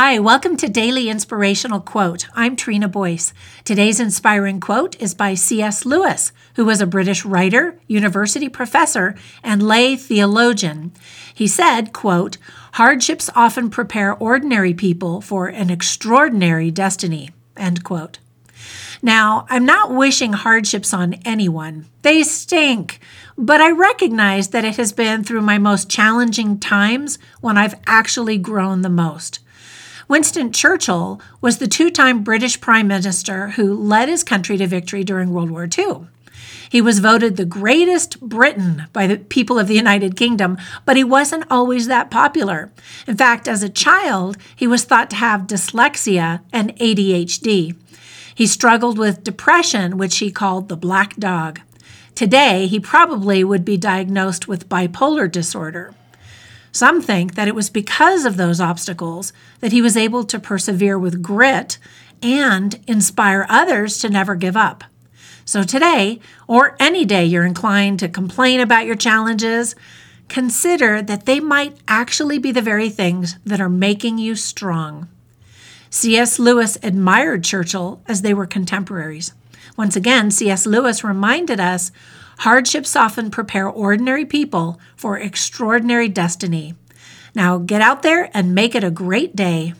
Hi, welcome to Daily Inspirational Quote. I'm Trina Boyce. Today's inspiring quote is by C.S. Lewis, who was a British writer, university professor, and lay theologian. He said, quote, Hardships often prepare ordinary people for an extraordinary destiny. End quote. Now, I'm not wishing hardships on anyone. They stink. But I recognize that it has been through my most challenging times when I've actually grown the most. Winston Churchill was the two time British Prime Minister who led his country to victory during World War II. He was voted the greatest Briton by the people of the United Kingdom, but he wasn't always that popular. In fact, as a child, he was thought to have dyslexia and ADHD. He struggled with depression, which he called the black dog. Today, he probably would be diagnosed with bipolar disorder. Some think that it was because of those obstacles that he was able to persevere with grit and inspire others to never give up. So today, or any day you're inclined to complain about your challenges, consider that they might actually be the very things that are making you strong. C.S. Lewis admired Churchill as they were contemporaries. Once again, C.S. Lewis reminded us hardships often prepare ordinary people for extraordinary destiny. Now get out there and make it a great day.